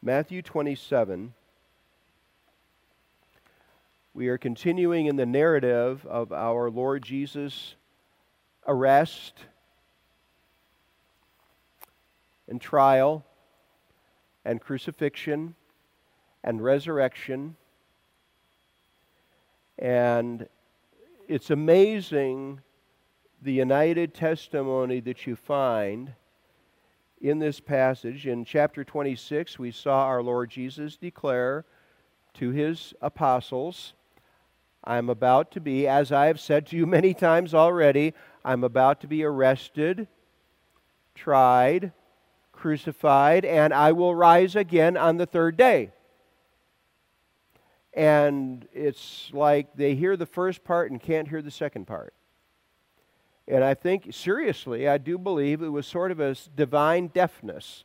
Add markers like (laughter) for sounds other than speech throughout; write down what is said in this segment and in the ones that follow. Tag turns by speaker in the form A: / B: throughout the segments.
A: Matthew 27. We are continuing in the narrative of our Lord Jesus' arrest and trial and crucifixion and resurrection. And it's amazing the united testimony that you find in this passage. In chapter 26, we saw our Lord Jesus declare to his apostles, I'm about to be, as I have said to you many times already, I'm about to be arrested, tried, crucified, and I will rise again on the third day. And it's like they hear the first part and can't hear the second part. And I think, seriously, I do believe it was sort of a divine deafness.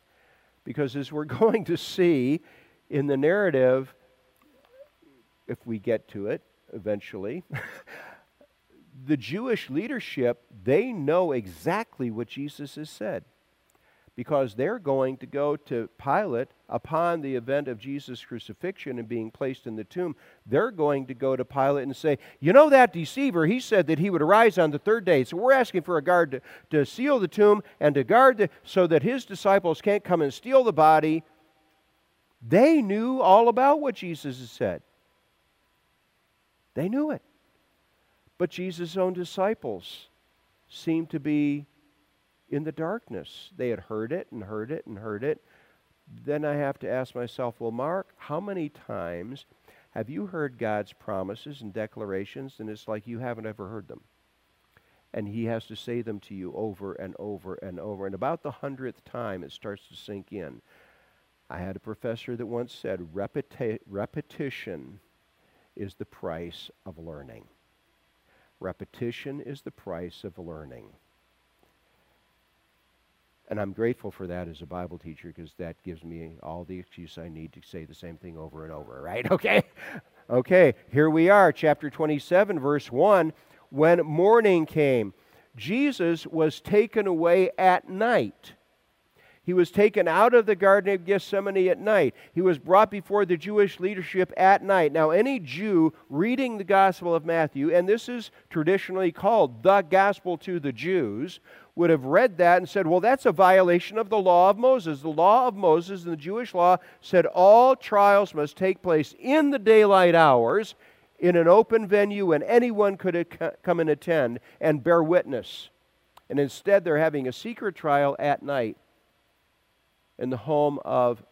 A: Because as we're (laughs) going to see in the narrative, if we get to it eventually, (laughs) the Jewish leadership, they know exactly what Jesus has said because they're going to go to Pilate upon the event of Jesus' crucifixion and being placed in the tomb. They're going to go to Pilate and say, You know that deceiver? He said that he would arise on the third day. So we're asking for a guard to, to seal the tomb and to guard the, so that his disciples can't come and steal the body. They knew all about what Jesus had said. They knew it. But Jesus' own disciples seemed to be in the darkness. They had heard it and heard it and heard it. Then I have to ask myself, well, Mark, how many times have you heard God's promises and declarations and it's like you haven't ever heard them? And He has to say them to you over and over and over. And about the hundredth time, it starts to sink in. I had a professor that once said, Repeti- repetition is the price of learning. Repetition is the price of learning. And I'm grateful for that as a Bible teacher because that gives me all the excuse I need to say the same thing over and over, right? (laughs) Okay? Okay, here we are, chapter 27, verse 1. When morning came, Jesus was taken away at night. He was taken out of the Garden of Gethsemane at night. He was brought before the Jewish leadership at night. Now, any Jew reading the Gospel of Matthew, and this is traditionally called the Gospel to the Jews, would have read that and said, well, that's a violation of the law of Moses. The law of Moses and the Jewish law said all trials must take place in the daylight hours in an open venue and anyone could come and attend and bear witness. And instead, they're having a secret trial at night in the home of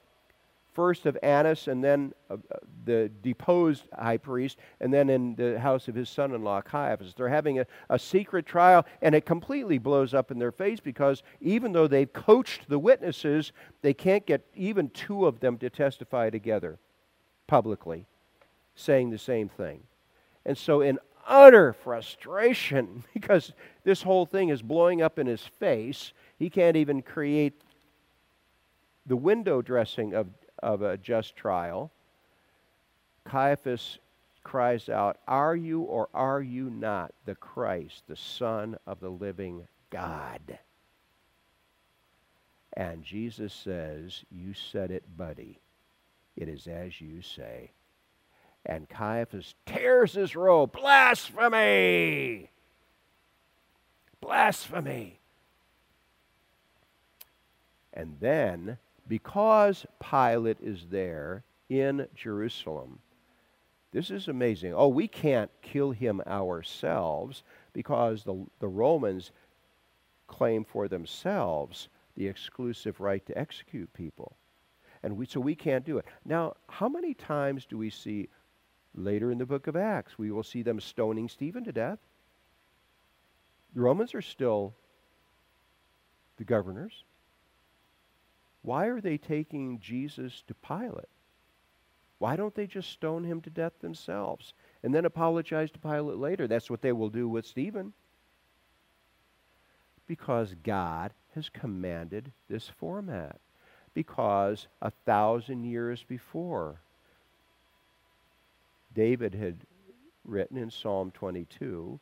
A: first of Annas and then uh, the deposed high priest, and then in the house of his son in law, Caiaphas. They're having a, a secret trial, and it completely blows up in their face because even though they've coached the witnesses, they can't get even two of them to testify together publicly, saying the same thing. And so, in utter frustration, (laughs) because this whole thing is blowing up in his face, he can't even create the window dressing of of a just trial, Caiaphas cries out, Are you or are you not the Christ, the Son of the living God? And Jesus says, You said it, buddy. It is as you say. And Caiaphas tears his robe. Blasphemy! Blasphemy! And then because Pilate is there in Jerusalem, this is amazing. Oh, we can't kill him ourselves because the, the Romans claim for themselves the exclusive right to execute people. And we, so we can't do it. Now, how many times do we see later in the book of Acts, we will see them stoning Stephen to death? The Romans are still the governors. Why are they taking Jesus to Pilate? Why don't they just stone him to death themselves and then apologize to Pilate later? That's what they will do with Stephen. Because God has commanded this format. Because a thousand years before, David had written in Psalm 22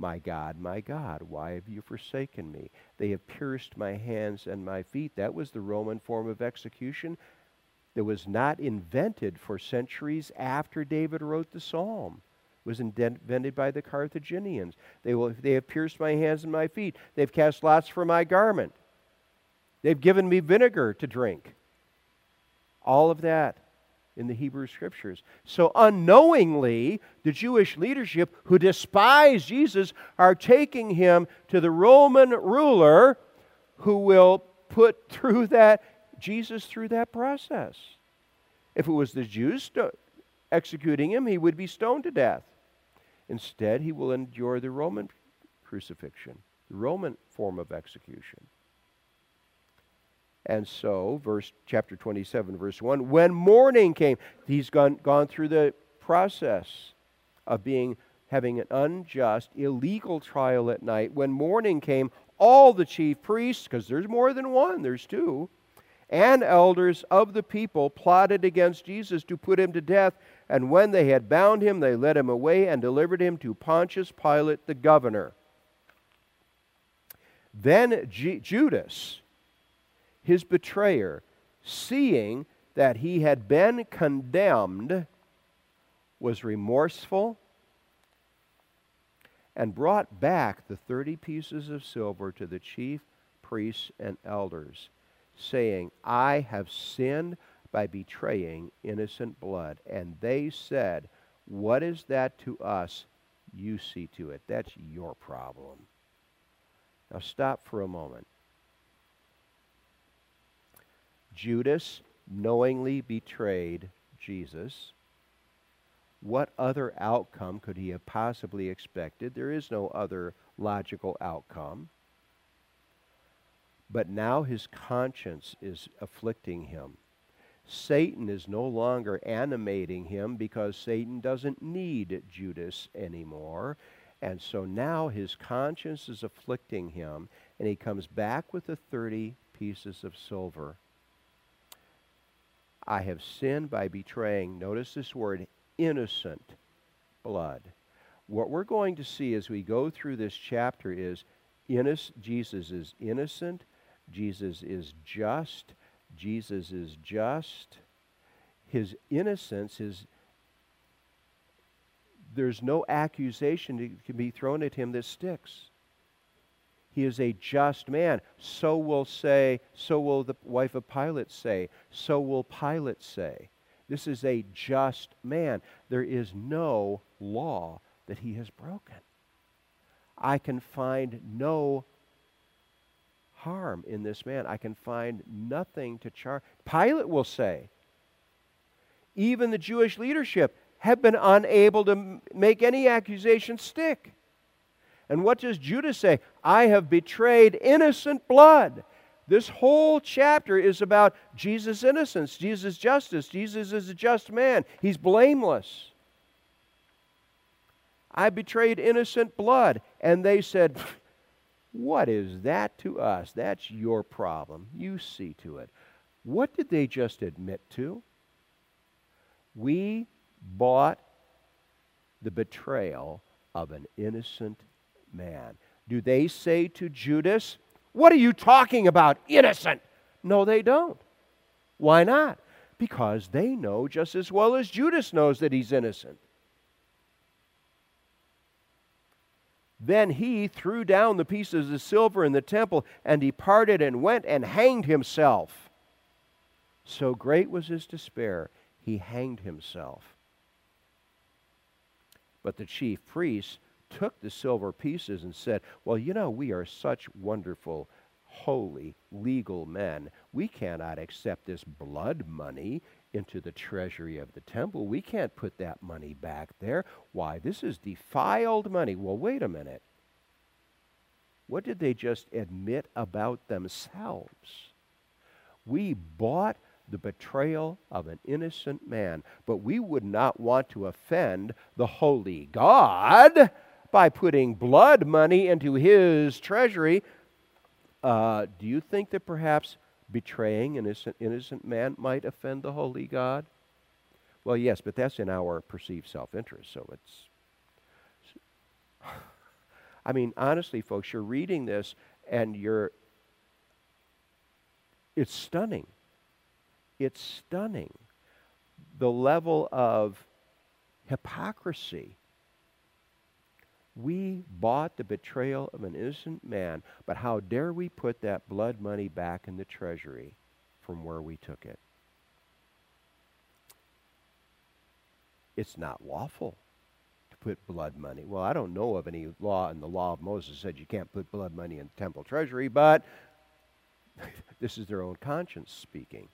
A: my God, my God, why have you forsaken me? They have pierced my hands and my feet. That was the Roman form of execution. that was not invented for centuries after David wrote the psalm. It was invented by the Carthaginians. They, will, they have pierced my hands and my feet. They've cast lots for my garment. They've given me vinegar to drink. All of that in the Hebrew Scriptures. So, unknowingly, the Jewish leadership who despise Jesus are taking him to the Roman ruler who will put (laughs) through that Jesus through that process. If it was the Jews executing him, he would be stoned to death. Instead, he will endure the Roman crucifixion, the Roman form of execution. And so, verse chapter 27, verse 1, when morning came, he's gone, gone through the process of being having an unjust, illegal trial at night. When morning came, all the chief priests, because there's more than one, there's two, and elders of the people plotted against Jesus to put him to death. And when they had bound him, they led him away and delivered him to Pontius Pilate the governor. Then G- Judas, his betrayer, seeing that he had been condemned, was remorseful and brought back the thirty pieces of silver to the chief priests and elders, saying, I have sinned by betraying innocent blood. And they said, What is that to us? You see to it. That's your problem. Now stop for a moment. Judas knowingly betrayed Jesus. What other outcome could he have possibly expected? There is no other logical outcome. But now his conscience is afflicting him. Satan is no longer animating him because Satan doesn't need Judas anymore. And so now his conscience is afflicting him, and he comes back with the 30 pieces of silver. I have sinned by betraying, notice this word, innocent blood. What we're going to see as we go through this chapter is innocent, Jesus is innocent, Jesus is just, Jesus is just. His innocence is there's no accusation that can be thrown at him that sticks. He is a just man. So will say, so will the wife of Pilate say, so will Pilate say. This is a just man. There is no law that he has broken. I can find no harm in this man. I can find nothing to charge. Pilate will say, even the Jewish leadership have been unable to make any accusation stick. And what does Judas say? I have betrayed innocent blood. This whole chapter is about Jesus' innocence, Jesus' justice. Jesus is a just man, he's blameless. I betrayed innocent blood. And they said, What is that to us? That's your problem. You see to it. What did they just admit to? We bought the betrayal of an innocent man. Do they say to Judas, what are you talking about? Innocent. No, they don't. Why not? Because they know just as well as Judas knows that he's innocent. Then he threw down the pieces of silver in the temple and departed and went and hanged himself. So great was his despair, he hanged himself. But the chief priests took the silver pieces and said, Well, you know, we are such wonderful, holy, legal men. We cannot accept this blood money into the treasury of the temple. We can't put that money back there. Why, this is defiled money. Well, wait a minute. What did they just admit about themselves? We bought the betrayal of an innocent man, but we would not want to offend the holy God by putting blood money into his treasury, uh, do you think that perhaps betraying an innocent, innocent man might offend the holy God? Well, yes, but that's in our perceived self interest, so it's. (sighs) I mean, honestly, folks, you're reading this and you're. It's stunning. It's stunning. The level of hypocrisy. We bought the betrayal of an innocent man, but how dare we put that blood money back in the treasury from where we took it? It's not lawful to put blood money. Well, I don't know of any law in the law of Moses said you can't put blood money in the temple treasury, but (laughs) this is their own conscience speaking.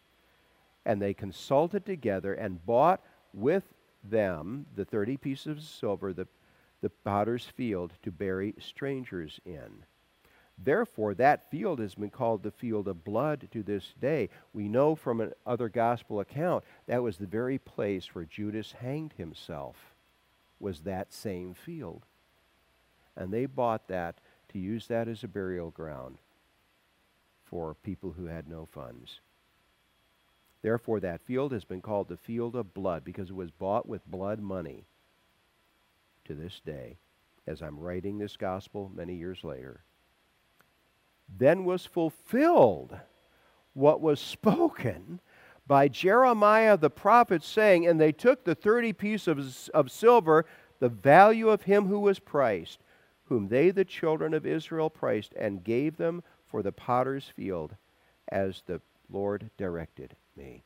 A: And they consulted together and bought with them the 30 pieces of silver, the, the potter's field, to bury strangers in. Therefore, that field has been called the field of blood to this day. We know from another gospel account that was the very place where Judas hanged himself, was that same field. And they bought that to use that as a burial ground for people who had no funds. Therefore, that field has been called the field of blood because it was bought with blood money to this day, as I'm writing this gospel many years later. Then was fulfilled what was spoken by Jeremiah the prophet, saying, And they took the thirty pieces of, of silver, the value of him who was priced, whom they, the children of Israel, priced, and gave them for the potter's field, as the Lord directed me.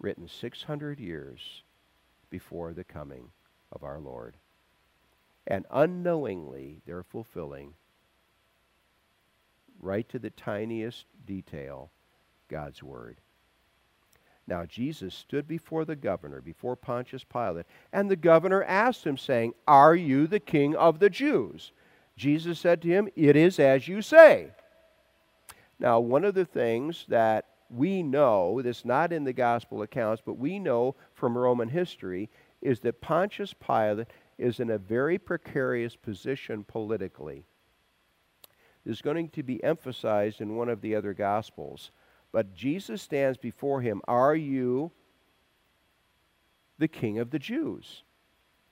A: Written 600 years before the coming of our Lord. And unknowingly, they're fulfilling, right to the tiniest detail, God's Word. Now, Jesus stood before the governor, before Pontius Pilate, and the governor asked him, saying, Are you the king of the Jews? Jesus said to him, It is as you say. Now, one of the things that we know, this not in the gospel accounts, but we know from Roman history, is that Pontius Pilate is in a very precarious position politically. This is going to be emphasized in one of the other gospels. But Jesus stands before him, Are you the king of the Jews?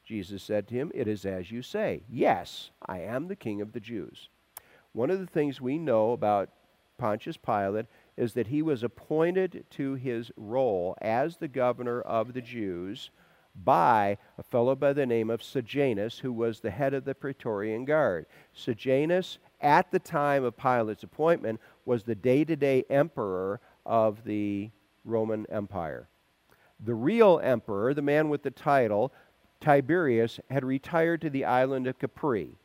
A: Jesus said to him, It is as you say. Yes, I am the king of the Jews. One of the things we know about Pontius Pilate is that he was appointed to his role as the governor of the Jews by a fellow by the name of Sejanus, who was the head of the Praetorian Guard. Sejanus, at the time of Pilate's appointment, was the day to day emperor of the Roman Empire. The real emperor, the man with the title, Tiberius, had retired to the island of Capri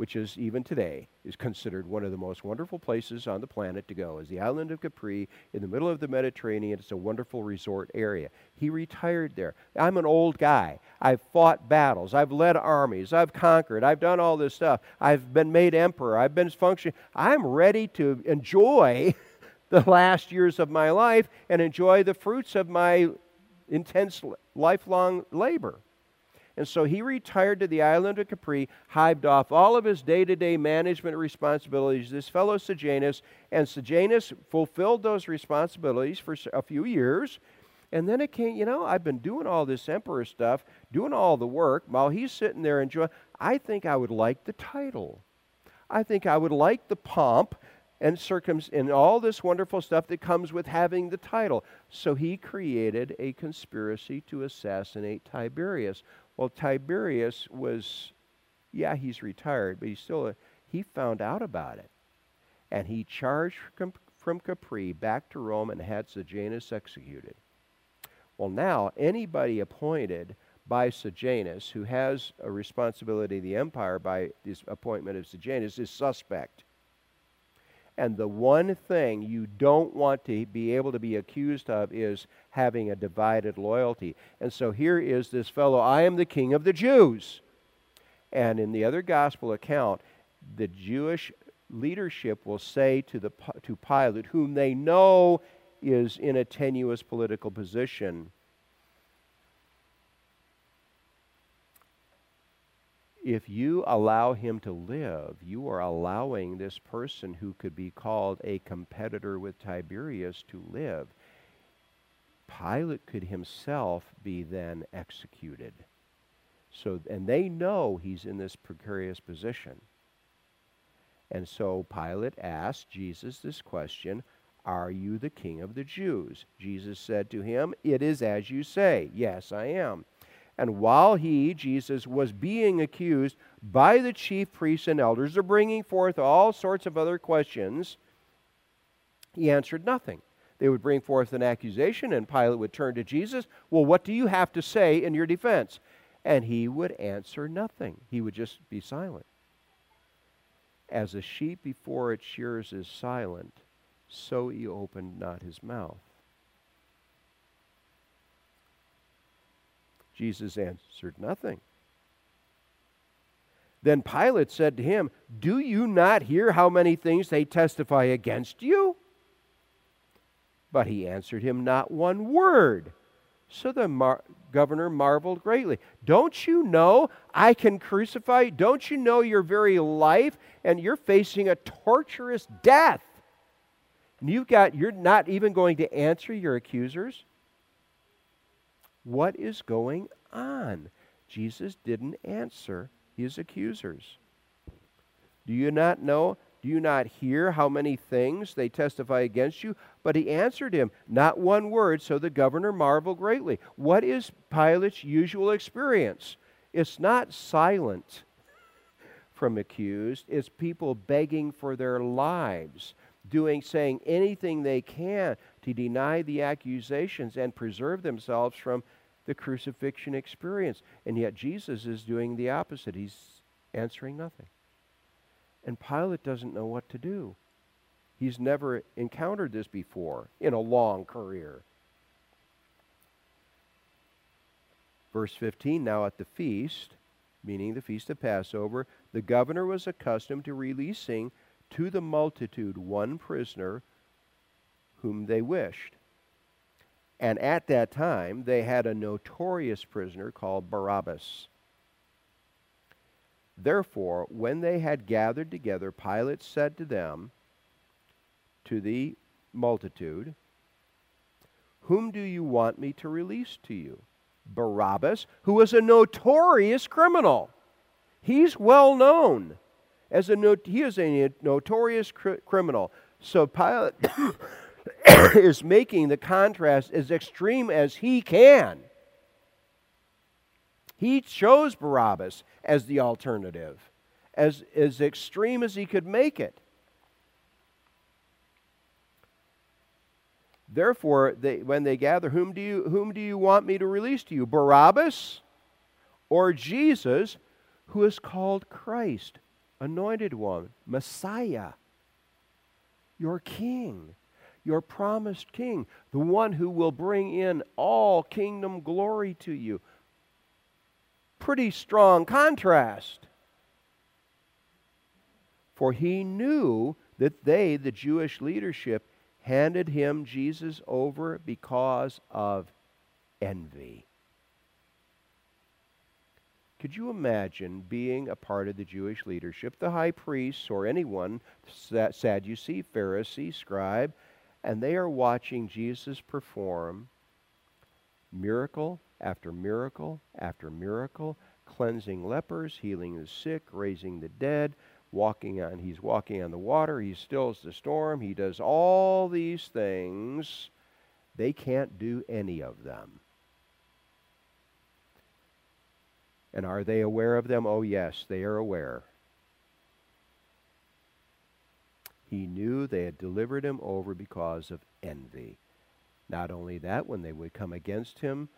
A: which is even today is considered one of the most wonderful places on the planet to go. Is the island of capri in the middle of the mediterranean. It's a wonderful resort area. He retired there. I'm an old guy. I've fought battles. I've led armies. I've conquered. I've done all this stuff. I've been made emperor. I've been functioning. I'm ready to enjoy (laughs) the last years of my life and enjoy the fruits of my intense lifelong labor and so he retired to the island of Capri, hived off all of his day to day management responsibilities, this fellow Sejanus, and Sejanus fulfilled those responsibilities for a few years. And then it came, you know, I've been doing all this emperor stuff, doing all the work, while he's sitting there enjoying. I think I would like the title. I think I would like the pomp and circum and all this wonderful stuff that comes with having the title. So he created a conspiracy to assassinate Tiberius. Well, Tiberius was, yeah, he's retired, but he's still, a, he found out about it. And he charged from Capri back to Rome and had Sejanus executed. Well, now, anybody appointed by Sejanus who has a responsibility in the empire by this appointment of Sejanus is suspect. And the one thing you don't want to be able to be accused of is having a divided loyalty. And so here is this fellow, I am the king of the Jews. And in the other gospel account, the Jewish leadership will say to, the, to Pilate, whom they know is in a tenuous political position, if you allow him to live, you are allowing this person who could be called a competitor with Tiberius to live. Pilate could himself be then executed. So, and they know he's in this precarious position. And so Pilate asked Jesus this question Are you the king of the Jews? Jesus said to him, It is as you say. Yes, I am. And while he, Jesus, was being accused by the chief priests and elders of bringing forth all sorts of other questions, he answered nothing. They would bring forth an accusation, and Pilate would turn to Jesus, Well, what do you have to say in your defense? And he would answer nothing. He would just be silent. As a sheep before its shears is silent, so he opened not his mouth. Jesus answered nothing. Then Pilate said to him, Do you not hear how many things they testify against you? But he answered him not one word. So the mar- governor marveled greatly. Don't you know I can crucify? You? Don't you know your very life and you're facing a torturous death? And you've got you're not even going to answer your accusers? What is going on? Jesus didn't answer his accusers. Do you not know? Do you not hear how many things they testify against you? But he answered him, Not one word. So the governor marveled greatly. What is Pilate's usual experience? It's not silent from accused, it's people begging for their lives, doing, saying anything they can to deny the accusations and preserve themselves from the crucifixion experience. And yet Jesus is doing the opposite. He's answering nothing. And Pilate doesn't know what to do. He's never encountered this before in a long career. Verse 15 Now at the feast, meaning the feast of Passover, the governor was accustomed to releasing to the multitude one prisoner whom they wished. And at that time, they had a notorious prisoner called Barabbas. Therefore, when they had gathered together, Pilate said to them, to the multitude, Whom do you want me to release to you? Barabbas, who was a notorious criminal. He's well known as a no, he is a notorious cr- criminal. So Pilate (coughs) (coughs) is making the contrast as extreme as he can. He chose Barabbas as the alternative, as, as extreme as he could make it. Therefore, they, when they gather, whom do, you, whom do you want me to release to you? Barabbas or Jesus, who is called Christ, anointed one, Messiah, your king, your promised king, the one who will bring in all kingdom glory to you. Pretty strong contrast. For he knew that they, the Jewish leadership, handed him, Jesus, over because of envy. Could you imagine being a part of the Jewish leadership, the high priests or anyone, Sadducee, Pharisee, scribe, and they are watching Jesus perform miracle after miracle after miracle, cleansing lepers, healing the sick, raising the dead, walking on he's walking on the water he stills the storm he does all these things. They can't do any of them. And are they aware of them? Oh yes they are aware he knew they had delivered him over because of envy not only that when they would come against him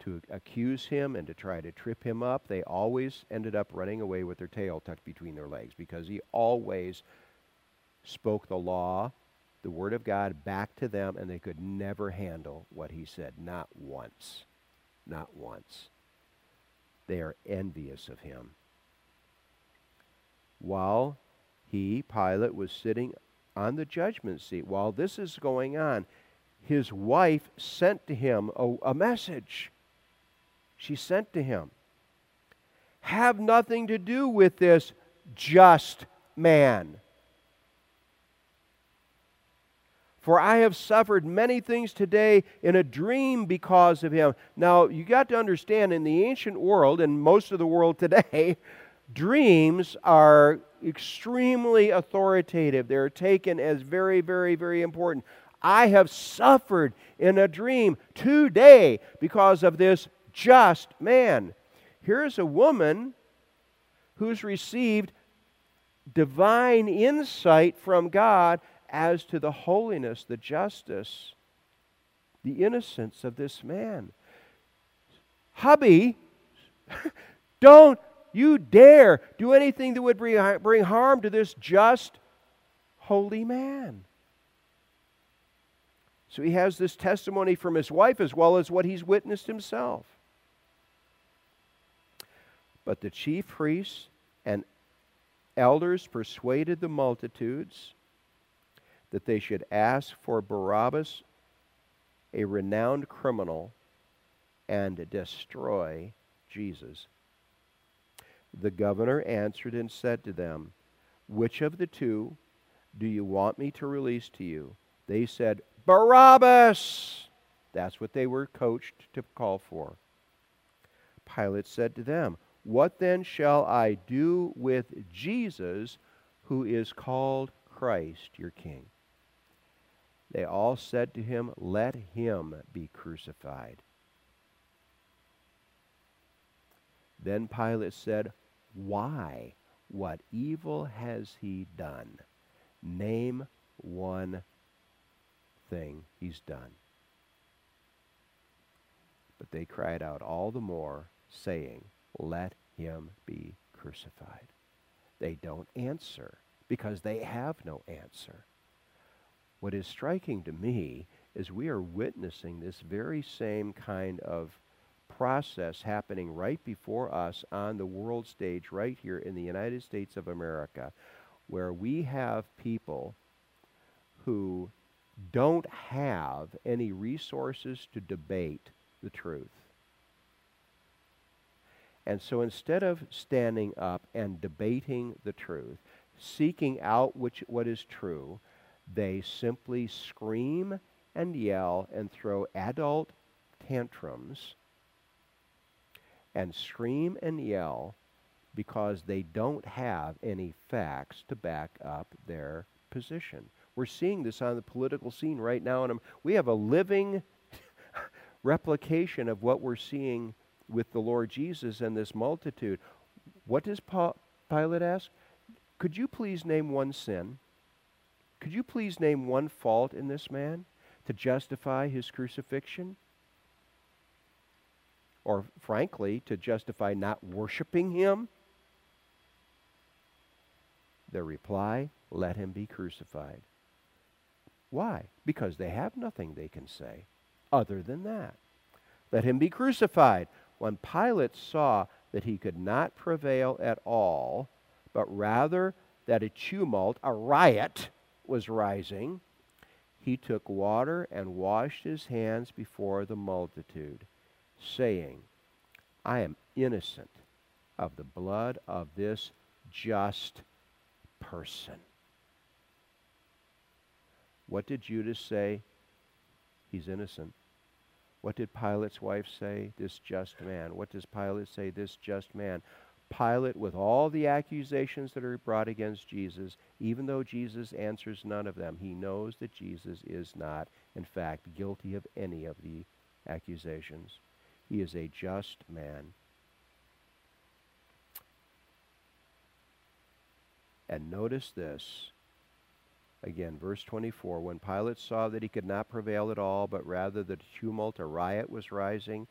A: to accuse him and to try to trip him up, they always ended up running away with their tail tucked between their legs because he always spoke the law, the word of God back to them, and they could never handle what he said. Not once. Not once. They are envious of him. While he, Pilate, was sitting on the judgment seat, while this is going on, his wife sent to him a, a message she sent to him. Have nothing to do with this just man. For I have suffered many things today in a dream because of him. Now, you got to understand in the ancient world and most of the world (laughs) today, dreams are extremely authoritative. They're taken as very, very, very important. I have suffered in a dream today because of this just man. Here's a woman who's received divine insight from God as to the holiness, the justice, the innocence of this man. Hubby, (laughs) don't you dare do anything that would bring harm to this just, holy man. So he has this testimony from his wife as well as what he's witnessed himself. But the chief priests and elders persuaded the multitudes that they should ask for Barabbas, a renowned criminal, and destroy Jesus. The governor answered and said to them, Which of the two do you want me to release to you? They said, Barabbas! That's what they were coached to call for. Pilate said to them, What then shall I do with Jesus, who is called Christ, your King? They all said to him, Let him be crucified. Then Pilate said, Why? What evil has he done? Name one thing he's done. But they cried out all the more, saying, Let him be crucified. They don't answer because they have no answer. What is striking to me is we are witnessing this very same kind of process happening right before us on the world stage, right here in the United States of America, where we have people who don't have any resources to debate the truth. And so instead of standing up and debating the truth, seeking out which, what is true, they simply scream and yell and throw adult tantrums and scream and yell because they don't have any facts to back up their position. We're seeing this on the political scene right now, and um, we have a living (laughs) replication of what we're seeing with the Lord Jesus and this multitude. What does Pilate ask? Could you please name one sin? Could you please name one fault in this man to justify his crucifixion? Or, frankly, to justify not worshiping him? Their reply, let him be crucified. Why? Because they have nothing they can say other than that. Let him be crucified. When Pilate saw that he could not prevail at all, but rather that a tumult, a riot, was rising, he took water and washed his hands before the multitude, saying, I am innocent of the blood of this just person. What did Judas say? He's innocent. What did Pilate's wife say? This just man. What does Pilate say? This just man. Pilate, with all the accusations that are brought against Jesus, even though Jesus answers none of them, he knows that Jesus is not, in fact, guilty of any of the accusations. He is a just man. And notice this Again, verse 24 When Pilate saw that he could not prevail at all, but rather that tumult, a riot was rising,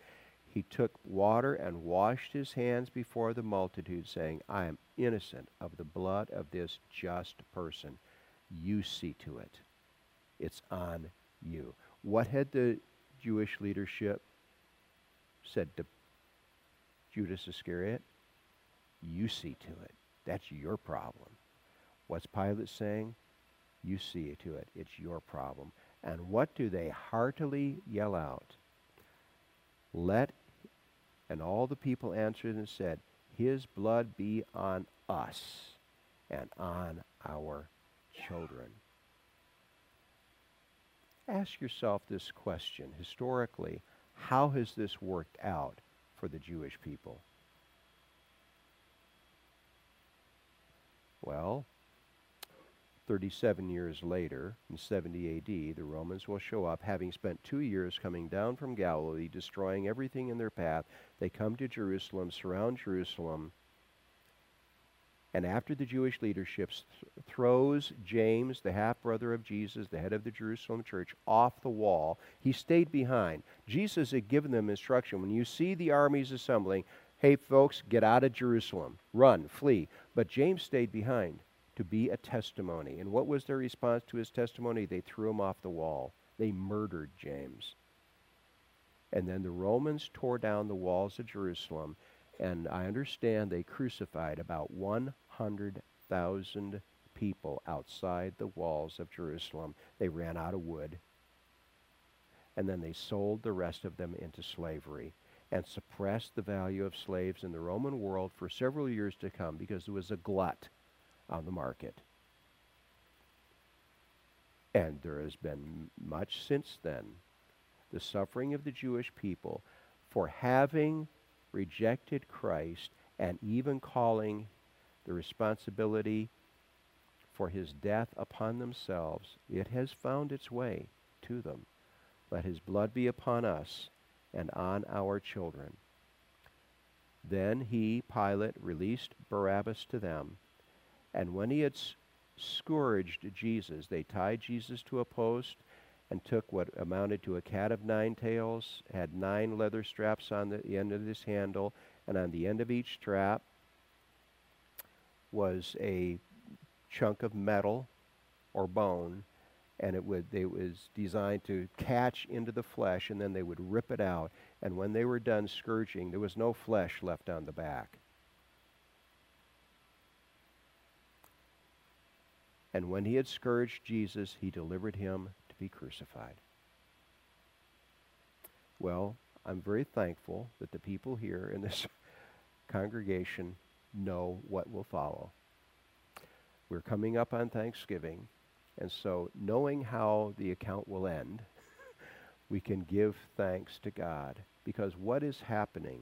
A: he took water and washed his hands before the multitude, saying, I am innocent of the blood of this just person. You see to it. It's on you. What had the Jewish leadership said to Judas Iscariot? You see to it. That's your problem. What's Pilate saying? you see to it. It's your problem. And what do they heartily yell out? Let, and all the people answered and said, His blood be on us and on our children. Ask yourself this question historically how has this worked out for the Jewish people? Well, 37 years later, in 70 AD, the Romans will show up, having spent two years coming down from Galilee, destroying everything in their path. They come to Jerusalem, surround Jerusalem, and after the Jewish leadership th- throws James, the half brother of Jesus, the head of the Jerusalem church, off the wall, he stayed behind. Jesus had given them instruction when you see the armies assembling, hey, folks, get out of Jerusalem, run, flee. But James stayed behind to be a testimony. And what was their response to his testimony? They threw him off the wall. They murdered James. And then the Romans tore down the walls of Jerusalem, and I understand they crucified about 100,000 people outside the walls of Jerusalem. They ran out of wood. And then they sold the rest of them into slavery and suppressed the value of slaves in the Roman world for several years to come because there was a glut on the market. And there has been much since then. The suffering of the Jewish people for having rejected Christ and even calling the responsibility for his death upon themselves, it has found its way to them. Let his blood be upon us and on our children. Then he, Pilate, released Barabbas to them and when he had scourged Jesus, they tied Jesus to a post and took what amounted to a cat of nine tails, had nine leather straps on the end of this handle, and on the end of each strap was a chunk of metal or bone, and it would it was designed to catch into the flesh, and then they would rip it out. And when they were done scourging, there was no flesh left on the back. And when he had scourged Jesus, he delivered him to be crucified. Well, I'm very thankful that the people here in this (laughs) congregation know what will follow. We're coming up on Thanksgiving, and so knowing how the account will end, (laughs) we can give thanks to God because what is happening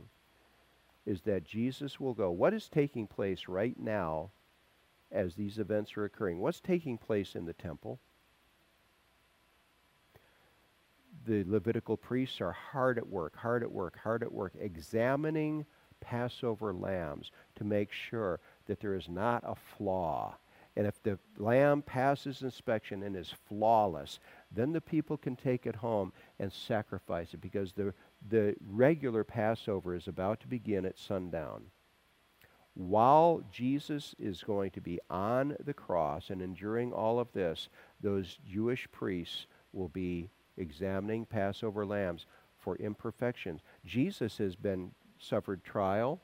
A: is that Jesus will go. What is taking place right now as these events are occurring. What's taking place in the temple? The Levitical priests are hard at work, hard at work, hard at work, examining Passover lambs to make sure that there is not a flaw. And if the lamb passes inspection and is flawless, then the people can take it home and sacrifice it because the, the regular Passover is about to begin at sundown while Jesus is going to be on the cross and enduring all of this, those Jewish priests will be examining Passover lambs for imperfections. Jesus has been suffered trial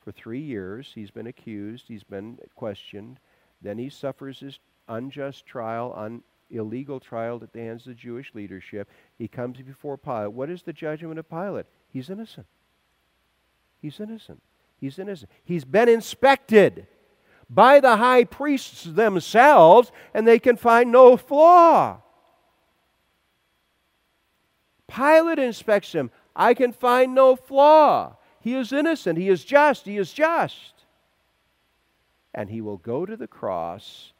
A: for three years. He's been accused. He's been questioned. Then he suffers his unjust trial, un, illegal trial at the hands of the Jewish leadership. He comes before Pilate. What is the judgment of Pilate? He's innocent. He's innocent. He's innocent. He's been inspected by the high priests themselves, and they can find no flaw. Pilate inspects him. I can find no flaw. He is innocent. He is just. He is just. And he will go to the cross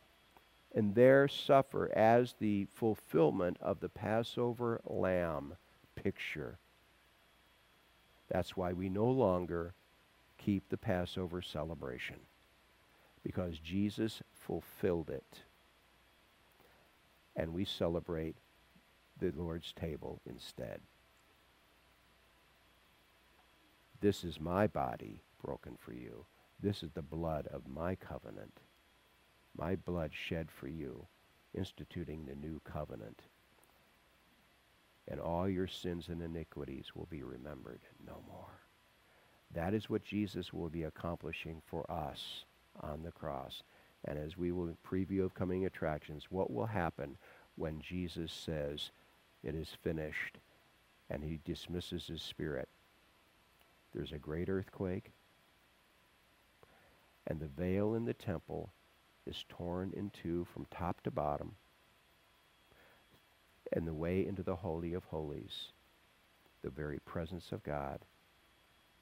A: and there suffer as the fulfillment of the Passover lamb picture. That's why we no longer keep the Passover celebration because Jesus fulfilled it. And we celebrate the Lord's table instead. This is my body broken for you. This is the blood of my covenant, my blood shed for you, instituting the new covenant. And all your sins and iniquities will be remembered no more. That is what Jesus will be accomplishing for us on the cross. And as we will preview of coming attractions, what will happen when Jesus says, It is finished, and he dismisses his spirit? There's a great earthquake, and the veil in the temple is torn in two from top to bottom, and the way into the Holy of Holies, the very presence of God,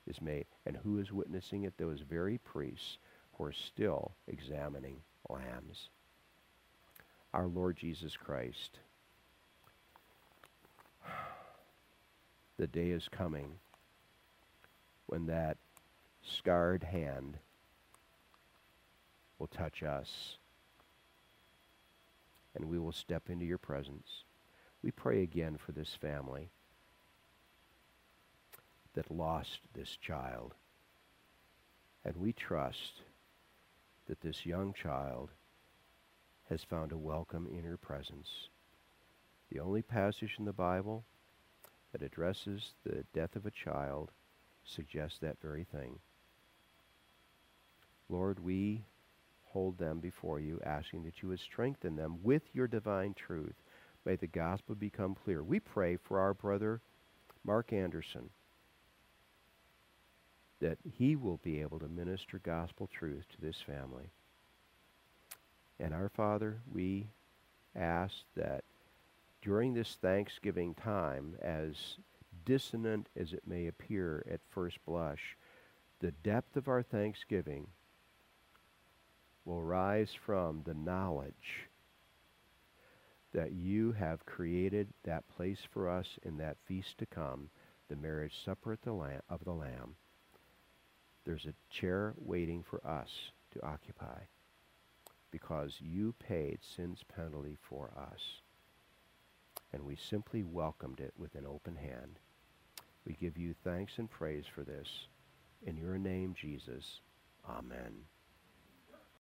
A: is made. And who is witnessing it? Those very priests who are still examining lambs. our Lord Jesus Christ. (sighs) The day is coming when that scarred hand will touch us and we will step into your presence. We pray again for this family that lost this child. And we trust that this young child has found a welcome in your presence. The only passage in the Bible that addresses the death of a child suggests that very thing. Lord, we hold them before you, asking that you would strengthen them with your divine truth. May the gospel become clear. We pray for our brother Mark Anderson that he will be able to minister gospel truth to this family. And our Father, we ask that during this Thanksgiving time, as dissonant as it may appear at first blush, the depth of our thanksgiving will rise from the knowledge that you have created that place for us in that feast to come, the marriage supper the of the Lamb. There's a chair waiting for us to occupy because you paid sin's penalty for us. And we simply welcomed it with an open hand. We give you thanks and praise for this. In your name, Jesus. Amen.